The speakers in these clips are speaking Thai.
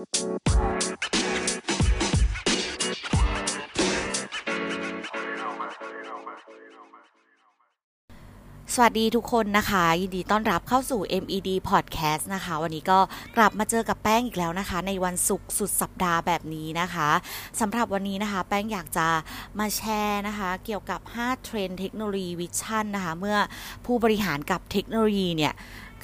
สวัสดีทุกคนนะคะ ยินดีต้อนรับเข้าสู่ MED Podcast นะคะ วันนี้ก็กลับมาเจอกับแป้งอีกแล้วนะคะ ในวันศุกร์สุดสัปดาห์แบบนี้นะคะสำหรับวันนี้นะคะ แป้งอยากจะมาแชร์นะคะ เกี่ยวกับ 5 เทรนด์ Technology Vision นะคะ เมื่อผู้บริหารกับเทคโนโลยีเนี่ย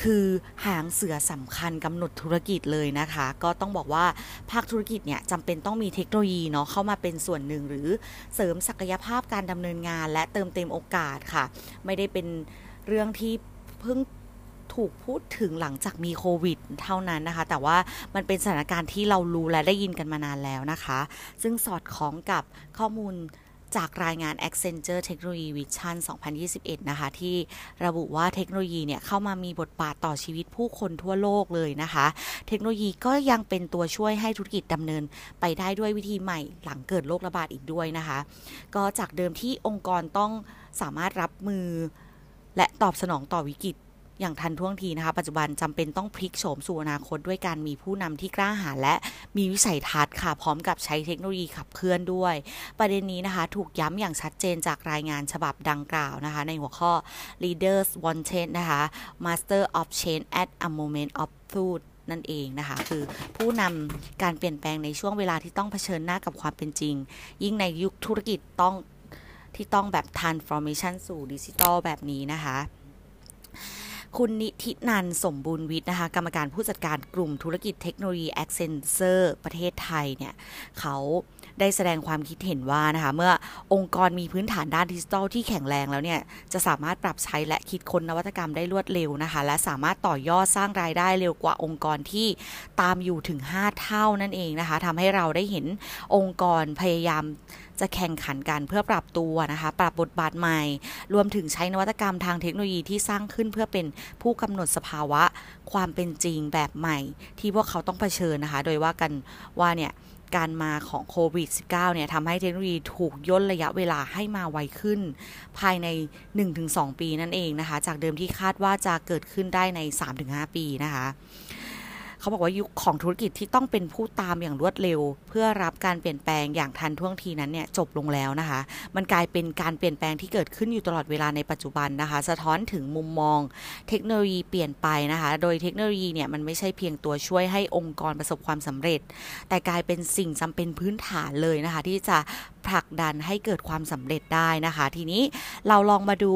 คือหางเสือสำคัญกำหนดธุรกิจเลยนะคะ ก็ต้องบอกว่าภาคธุรกิจเนี่ยจำเป็นต้องมีเทคโนโลยีเนาะเข้ามาเป็นส่วนหนึ่ง หรือเสริมศักยภาพการดำเนินงาน และเติมเต็มโอกาสค่ะ ไม่ได้เป็นเรื่องที่เพิ่งถูกพูดถึงหลังจากมีโควิดเท่านั้นนะคะ แต่ว่ามันเป็นสถานการณ์ที่เรารู้และได้ยินกันมานานแล้วนะคะ ซึ่งสอดคล้องกับข้อมูล จากรายงาน Accenture Technology Vision 2021 นะคะ ที่ระบุว่าเทคโนโลยีเนี่ยเข้ามามีบทบาทต่อชีวิตผู้คนทั่วโลกเลยนะคะ เทคโนโลยีก็ยังเป็นตัวช่วยให้ธุรกิจดำเนินไปได้ด้วยวิธีใหม่หลังเกิดโรคระบาดอีกด้วยนะคะ ก็จากเดิมที่องค์กรต้องสามารถรับมือและตอบสนองต่อวิกฤต อย่างทันท่วงทีนะคะ ปัจจุบันจำเป็นต้องพลิกโฉมสู่อนาคตด้วยการมีผู้นำที่กล้าหาญและมีวิสัยทัศน์ค่ะ พร้อมกับใช้เทคโนโลยีขับเคลื่อนด้วย ประเด็นนี้นะคะ ถูกย้ำอย่างชัดเจนจากรายงานฉบับดังกล่าวนะคะ ในหัวข้อ leaders wanted นะคะ masters of change at a moment of truth นั่นเองนะคะ คือผู้นำการเปลี่ยนแปลงในช่วงเวลาที่ต้องเผชิญหน้ากับความเป็นจริง ยิ่งในยุคธุรกิจต้องที่ต้องแบบ transformation สู่ดิจิทัลแบบนี้นะคะ คุณนิธินันสมบูรณ์วิทย์นะคะ กรรมการผู้จัดการกลุ่มธุรกิจเทคโนโลยี Accenture ประเทศไทยเนี่ยเขา ได้แสดงความคิดเห็นว่านะคะเมื่อองค์กรมีพื้นฐานด้านดิจิทัลที่แข็งแรงแล้วเนี่ยจะสามารถปรับใช้และคิดค้นนวัตกรรมได้รวดเร็วนะคะ และสามารถต่อยอดสร้างรายได้เร็วกว่าองค์กรที่ตามอยู่ถึง 5 เท่านั่นเองนะคะทำให้เราได้เห็นองค์กรพยายามจะแข่งขันกันเพื่อปรับตัวนะคะ ปรับบทบาทใหม่ รวมถึงใช้นวัตกรรมทางเทคโนโลยีที่สร้างขึ้นเพื่อเป็นผู้กำหนดสภาวะความเป็นจริงแบบใหม่ ที่พวกเขาต้องเผชิญนะคะ โดยว่ากันว่าเนี่ย การมาของโควิด -19 เนี่ยทำให้เทคโนโลยีถูกย่นระยะเวลาให้มาไวขึ้น ภายใน 1-2 ปีนั่นเองนะคะ จากเดิมที่คาดว่าจะเกิดขึ้นได้ใน 3-5 ปีนะคะ เขาบอกว่ายุคของธุรกิจที่ต้องเป็นผู้ตามอย่างรวดเร็ว เพื่อรับการเปลี่ยนแปลงอย่างทันท่วงทีนั้นเนี่ยจบลงแล้วนะคะ มันกลายเป็นการเปลี่ยนแปลงที่เกิดขึ้นอยู่ตลอดเวลาในปัจจุบันนะคะ สะท้อนถึงมุมมอง เทคโนโลยีเปลี่ยนไปนะคะ โดยเทคโนโลยีเนี่ยมันไม่ใช่เพียงตัวช่วยให้องค์กรประสบความสำเร็จ แต่กลายเป็นสิ่งจำเป็นพื้นฐานเลยนะคะ ที่จะผลักดันให้เกิดความสำเร็จได้นะคะ ทีนี้เราลองมาดู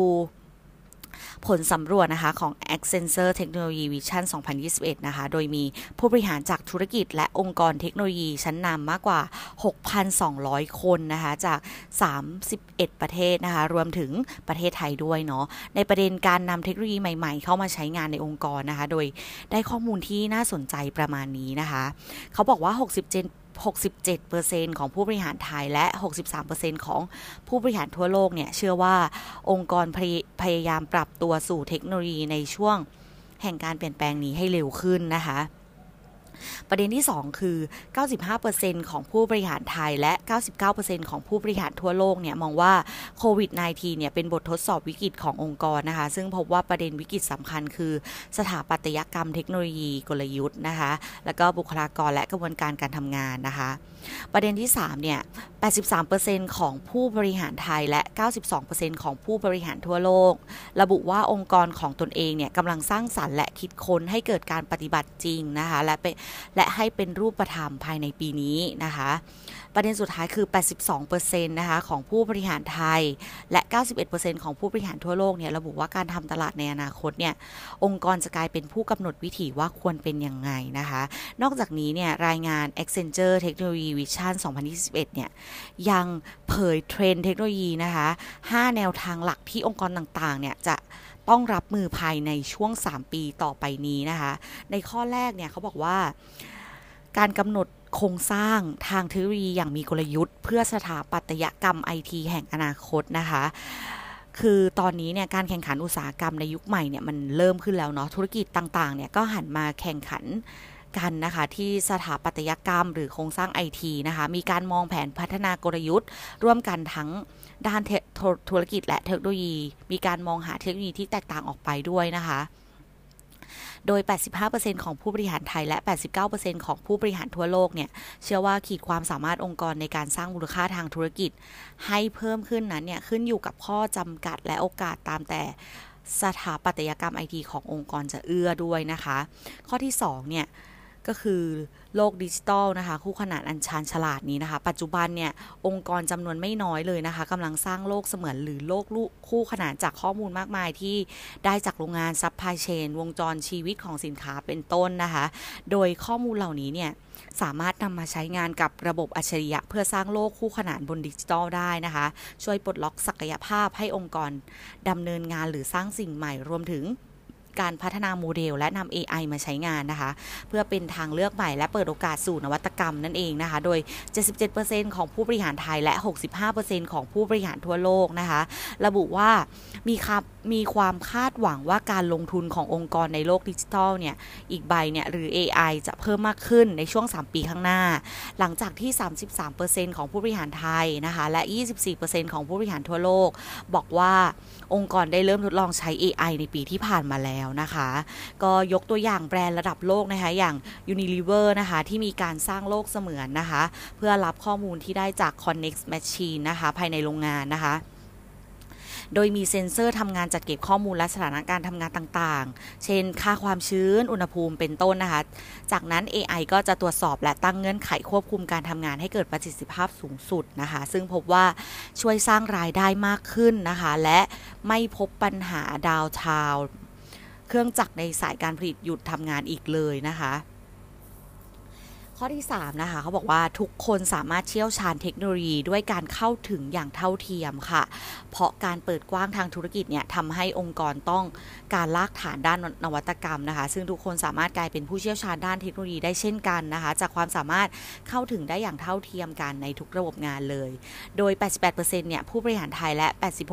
ผลสำรวจนะคะของ Accenture Technology Vision 2021 นะคะ โดยมีผู้บริหารจากธุรกิจและองค์กรเทคโนโลยีชั้นนำมากกว่า 6,200 คนนะคะจาก 31 ประเทศนะคะ รวมถึงประเทศไทยด้วยเนาะ ในประเด็นการนำเทคโนโลยีใหม่ๆ เข้ามาใช้งานในองค์กรนะคะ โดยได้ข้อมูลที่น่าสนใจประมาณนี้นะคะ เขาบอกว่า 67 67%ของผู้บริหารไทยและ 63%ของผู้บริหารทั่วโลกเนี่ย เชื่อว่าองค์กรพยพยายามปรับตัวสู่เทคโนโลยีในช่วงแห่งการเปลี่ยนแปลงนี้ให้เร็วขึ้นนะคะ ประเด็นที่ 2 คือ 95%ของผู้บริหารไทยและ 99%ของผู้บริหารทั่วโลกเนี่ยมองว่าโควิด -19 เนี่ยเป็นบททดสอบวิกฤตขององค์กรนะคะ ซึ่งพบว่าประเด็นวิกฤตสำคัญคือ สถาปัตยกรรมเทคโนโลยีกลยุทธ์นะคะ แล้วก็บุคลากรและกระบวนการการทำงานนะคะ ประเด็นที่ 3 เนี่ย 83%ของผู้บริหารไทยและ 92%ของผู้บริหารทั่วโลก ระบุว่าองค์กรของตนเองเนี่ยกำลังสร้างสรรค์และคิดค้นให้เกิดการปฏิบัติจริงนะคะ และเป็นและให้เป็นรูปธรรมภายในปีนี้นะคะ ประเด็นสุดท้ายคือ 82%นะคะของผู้บริหารไทย และ 91%ของผู้บริหารทั่วโลกเนี่ยระบุว่าการทำตลาดในอนาคตเนี่ยองค์กรจะกลายเป็นผู้กำหนดวิถีว่าควรเป็นยังไงนะคะ นอกจากนี้เนี่ยรายงาน Accenture Technology Vision 2021เนี่ยยังเผยเทรนด์เทคโนโลยีนะคะ 5 แนวทางหลักที่องค์กรต่างๆเนี่ยจะ ต้องรับมือภายในช่วง 3 ปีต่อไปนี้นะคะ ในข้อแรกเนี่ยเขาบอกว่าการกำหนดโครงสร้างทางเทคโนโลยีอย่างมีกลยุทธ์ เพื่อสถาปัตยกรรมไอทีแห่งอนาคตนะคะคือตอนนี้เนี่ยการแข่งขันอุตสาหกรรมในยุคใหม่เนี่ยมันเริ่มขึ้นแล้วเนาะธุรกิจต่างๆเนี่ยก็หันมาแข่งขัน กันนะคะที่สถาปัตยกรรมหรือโครงสร้างไอทีนะคะมีการมองแผนพัฒนากลยุทธ์ ร่วมกันทั้งด้านธุรกิจและเทคโนโลยี มีการมองหาเทคโนโลยีที่แตกต่างออกไปด้วยนะคะโดย 85%ของผู้บริหารไทย และ 89%ของผู้บริหารทั่วโลก เนี่ย เชื่อว่าขีดความสามารถองค์กรในการสร้างมูลค่าทางธุรกิจ ให้เพิ่มขึ้นนั้น เนี่ย ขึ้นอยู่กับข้อจำกัดและโอกาสตามแต่สถาปัตยกรรมไอทีขององค์กรจะเอื้อด้วยนะคะ ข้อที่ 2 เนี่ย ก็คือโลกดิจิตอลนะคะ คู่ขนานอันชานฉลาดนี้นะคะ ปัจจุบันเนี่ย องค์กรจำนวนไม่น้อยเลยนะคะกำลังสร้างโลกเสมือนหรือโลกคู่ขนานจากข้อมูลมากมายที่ได้จากโรงงาน supply chain วงจรชีวิตของสินค้าเป็นต้นนะคะ โดยข้อมูลเหล่านี้เนี่ยสามารถนำมาใช้งานกับระบบอัจฉริยะ เพื่อสร้างโลกคู่ขนานบนดิจิทัลได้นะคะ ช่วยปลดล็อกศักยภาพให้องค์กรดำเนินงานหรือสร้างสิ่งใหม่รวมถึง การพัฒนาโมเดล และนำ AI มาใช้งานนะคะ เพื่อเป็นทางเลือกใหม่และเปิดโอกาสสู่นวัตกรรมนั่นเองนะคะ โดย 77%ของผู้บริหารไทยและ 65%ของผู้บริหารทั่วโลกนะคะ ระบุว่ามีครับมีความคาดหวังว่าการลงทุนขององค์กรในโลกดิจิทัลเนี่ย อีกใบเนี่ย หรือ AI จะเพิ่มมากขึ้นในช่วง 3 ปีข้างหน้า หลังจากที่ 33%ของผู้บริหารไทยนะคะ และ 24%ของผู้บริหารทั่วโลก บอกว่าองค์กรได้เริ่มทดลองใช้ AI ในปีที่ผ่านมาแล้วนะคะ ก็ยกตัวอย่างแบรนด์ระดับโลกนะคะอย่าง Unilever นะคะที่มีการสร้างโลกเสมือนนะคะ เพื่อรับข้อมูลที่ได้จาก Connect Machine นะคะภายในโรงงานนะคะโดยมีเซ็นเซอร์ทำงานจัดเก็บข้อมูลและสถานการณ์ทำงานต่างๆ เช่น ค่าความชื้น อุณหภูมิ เป็นต้นนะคะ จากนั้น AI ก็จะตรวจสอบและตั้งเงื่อนไขควบคุมการทำงานให้เกิดประสิทธิภาพสูงสุดนะคะ ซึ่งพบว่าช่วยสร้างรายได้มากขึ้นนะคะ และไม่พบปัญหาดาวทาว เครื่องจักรในสายการผลิตหยุดทำงานอีกเลยนะคะข้อที่ 3 นะคะเขาบอกว่าทุกคนสามารถเชี่ยวชาญเทคโนโลยีด้วยการเข้าถึงอย่างเท่าเทียมค่ะ เพราะการเปิดกว้างทางธุรกิจเนี่ยทำให้องค์กรต้องการลากฐานด้านนวัตกรรมนะคะ ซึ่งทุกคนสามารถกลายเป็นผู้เชี่ยวชาญด้านเทคโนโลยีได้เช่นกันนะคะ จากความสามารถเข้าถึงได้อย่างเท่าเทียมกันในทุกระบบงานเลย โดย 88%เนี่ยผู้บริหารไทยและ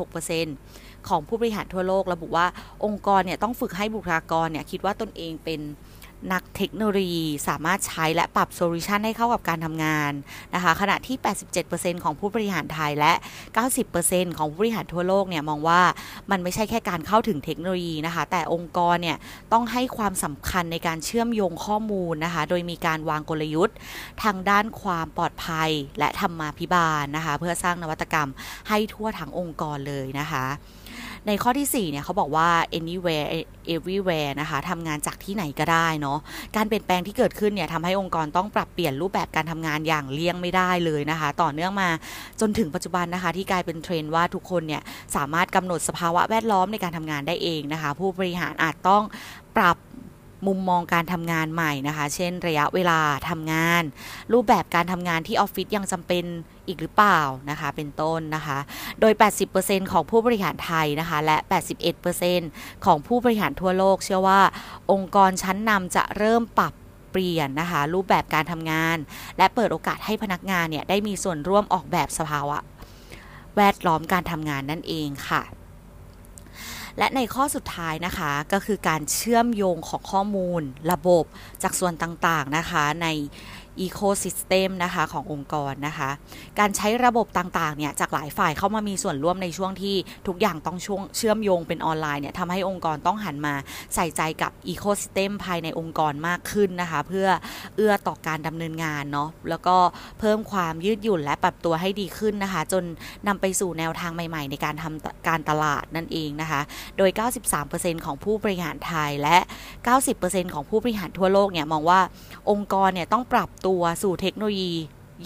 86% ของผู้บริหารทั่วโลกระบุว่าองค์กรเนี่ยต้องฝึกให้บุคลากรเนี่ยคิดว่าตนเองเป็น นักเทคโนโลยีสามารถใช้และปรับโซลูชันให้เข้ากับการทำงานนะคะขณะที่ 87%ของผู้บริหารไทยและ 90%ของผู้บริหารทั่วโลกเนี่ยมองว่ามันไม่ใช่แค่การเข้าถึงเทคโนโลยีนะคะ แต่องค์กรเนี่ยต้องให้ความสำคัญในการเชื่อมโยงข้อมูลนะคะ โดยมีการวางกลยุทธ์ ทางด้านความปลอดภัยและธรรมาภิบาลนะคะ เพื่อสร้างนวัตกรรมให้ทั่วทั้งองค์กรเลยนะคะ ในข้อที่ 4 เนี่ยเขาบอกว่า anywhere everywhere นะคะทำงานจากที่ไหนก็ได้เนาะการเปลี่ยนแปลงที่เกิดขึ้นเนี่ยทำให้องค์กรต้องปรับเปลี่ยนรูปแบบการทำงานอย่างเลี่ยงไม่ได้เลยนะคะ ต่อเนื่องมาจนถึงปัจจุบันนะคะ ที่กลายเป็นเทรนด์ว่าทุกคนเนี่ยสามารถกำหนดสภาวะแวดล้อมในการทำงานได้เองนะคะ ผู้บริหารอาจต้องปรับ มุมมองการทำงานใหม่นะคะ เช่นระยะเวลาทำงาน รูปแบบการทำงานที่ออฟฟิศยังจำเป็นอีกหรือเปล่านะคะ เป็นต้นนะคะ โดย 80%ของผู้บริหารไทยนะคะ และ 81%ของผู้บริหารทั่วโลก เชื่อว่า องค์กรชั้นนำจะเริ่มปรับเปลี่ยนนะคะ รูปแบบการทำงาน และเปิดโอกาสให้พนักงานเนี่ยได้มีส่วนร่วมออกแบบสภาวะ แวดล้อมการทำงานนั่นเองค่ะ และในข้อสุดท้ายนะคะก็คือการเชื่อมโยงของข้อมูลระบบจากส่วนต่างๆนะคะใน ecosystem นะคะขององค์กรนะคะ การใช้ระบบต่างๆเนี่ยจากหลายฝ่ายเข้ามามีส่วนร่วมในช่วงที่ทุกอย่างต้องช่วงเชื่อมโยงเป็นออนไลน์เนี่ยทำให้องค์กรต้องหันมาใส่ใจกับ ecosystem ภายในองค์กรมากขึ้นนะคะ เพื่อเอื้อต่อการดำเนินงานเนาะแล้วก็เพิ่มความยืดหยุ่นและปรับตัวให้ดีขึ้นนะคะ จนนำไปสู่แนวทางใหม่ ๆ ในการทำการตลาดนั่นเองนะคะ โดย 93%ของผู้บริหารไทยและ 90%ของผู้บริหารทั่วโลกเนี่ยมองว่าองค์กรเนี่ยต้องปรับตัวัวสู่เทคโนโลยี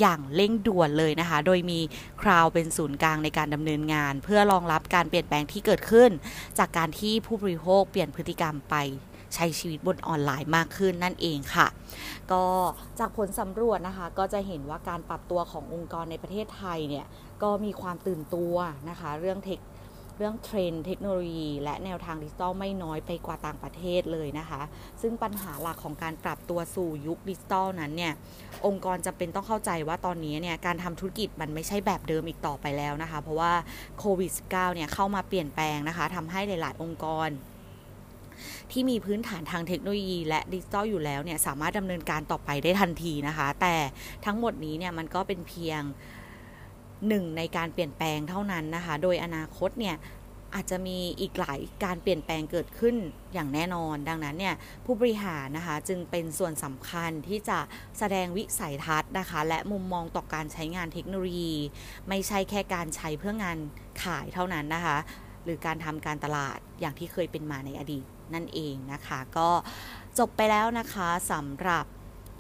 อย่างเร่งด่วนเลยนะคะ โดยมีคราวเป็นศูนย์กลางในการดำเนินงาน เพื่อรองรับการเปลี่ยนแปลงที่เกิดขึ้น จากการที่ผู้บริโภคเปลี่ยนพฤติกรรมไปใช้ชีวิตบนออนไลน์มากขึ้นนั่นเองค่ะ ก็จากผลสำรวจนะคะ ก็จะเห็นว่าการปรับตัวขององค์กรในประเทศไทยเนี่ยก็มีความตื่นตัวนะคะ เรื่อง tech เรื่องเทรนด์เทคโนโลยี และแนวทางดิจิตอลไม่น้อยไปกว่าต่างประเทศเลยนะคะ ซึ่งปัญหาหลักของการปรับตัวสู่ยุคดิจิตอลนั้นเนี่ย องค์กรจำเป็นต้องเข้าใจว่าตอนนี้เนี่ยการทำธุรกิจมันไม่ใช่แบบเดิมอีกต่อไปแล้วนะคะ เพราะว่าโควิด -19 เนี่ยเข้ามาเปลี่ยนแปลงนะคะทำให้หลาย ๆ องค์กรที่มีพื้นฐานทางเทคโนโลยีและดิจิตอลอยู่แล้วเนี่ยสามารถดำเนินการต่อไปได้ทันทีนะคะ แต่ทั้งหมดนี้เนี่ยมันก็เป็นเพียง หนึ่งในการเปลี่ยนแปลงเท่านั้นนะคะ โดยอนาคตเนี่ยอาจจะมีอีกหลายการเปลี่ยนแปลงเกิดขึ้นอย่างแน่นอน ดังนั้นเนี่ยผู้บริหารนะคะจึงเป็นส่วนสำคัญที่จะแสดงวิสัยทัศน์นะคะ และมุมมองต่อการใช้งานเทคโนโลยี ไม่ใช่แค่การใช้เพื่องานขายเท่านั้นนะคะ หรือการทำการตลาดอย่างที่เคยเป็นมาในอดีตนั่นเองนะคะ ก็จบไปแล้วนะคะสำหรับ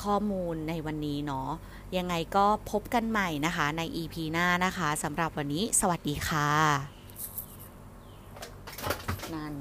ข้อมูลในวันนี้เนาะยังไงก็พบกันใหม่นะคะใน EP หน้านะคะสำหรับวันนี้สวัสดีค่ะ นั่น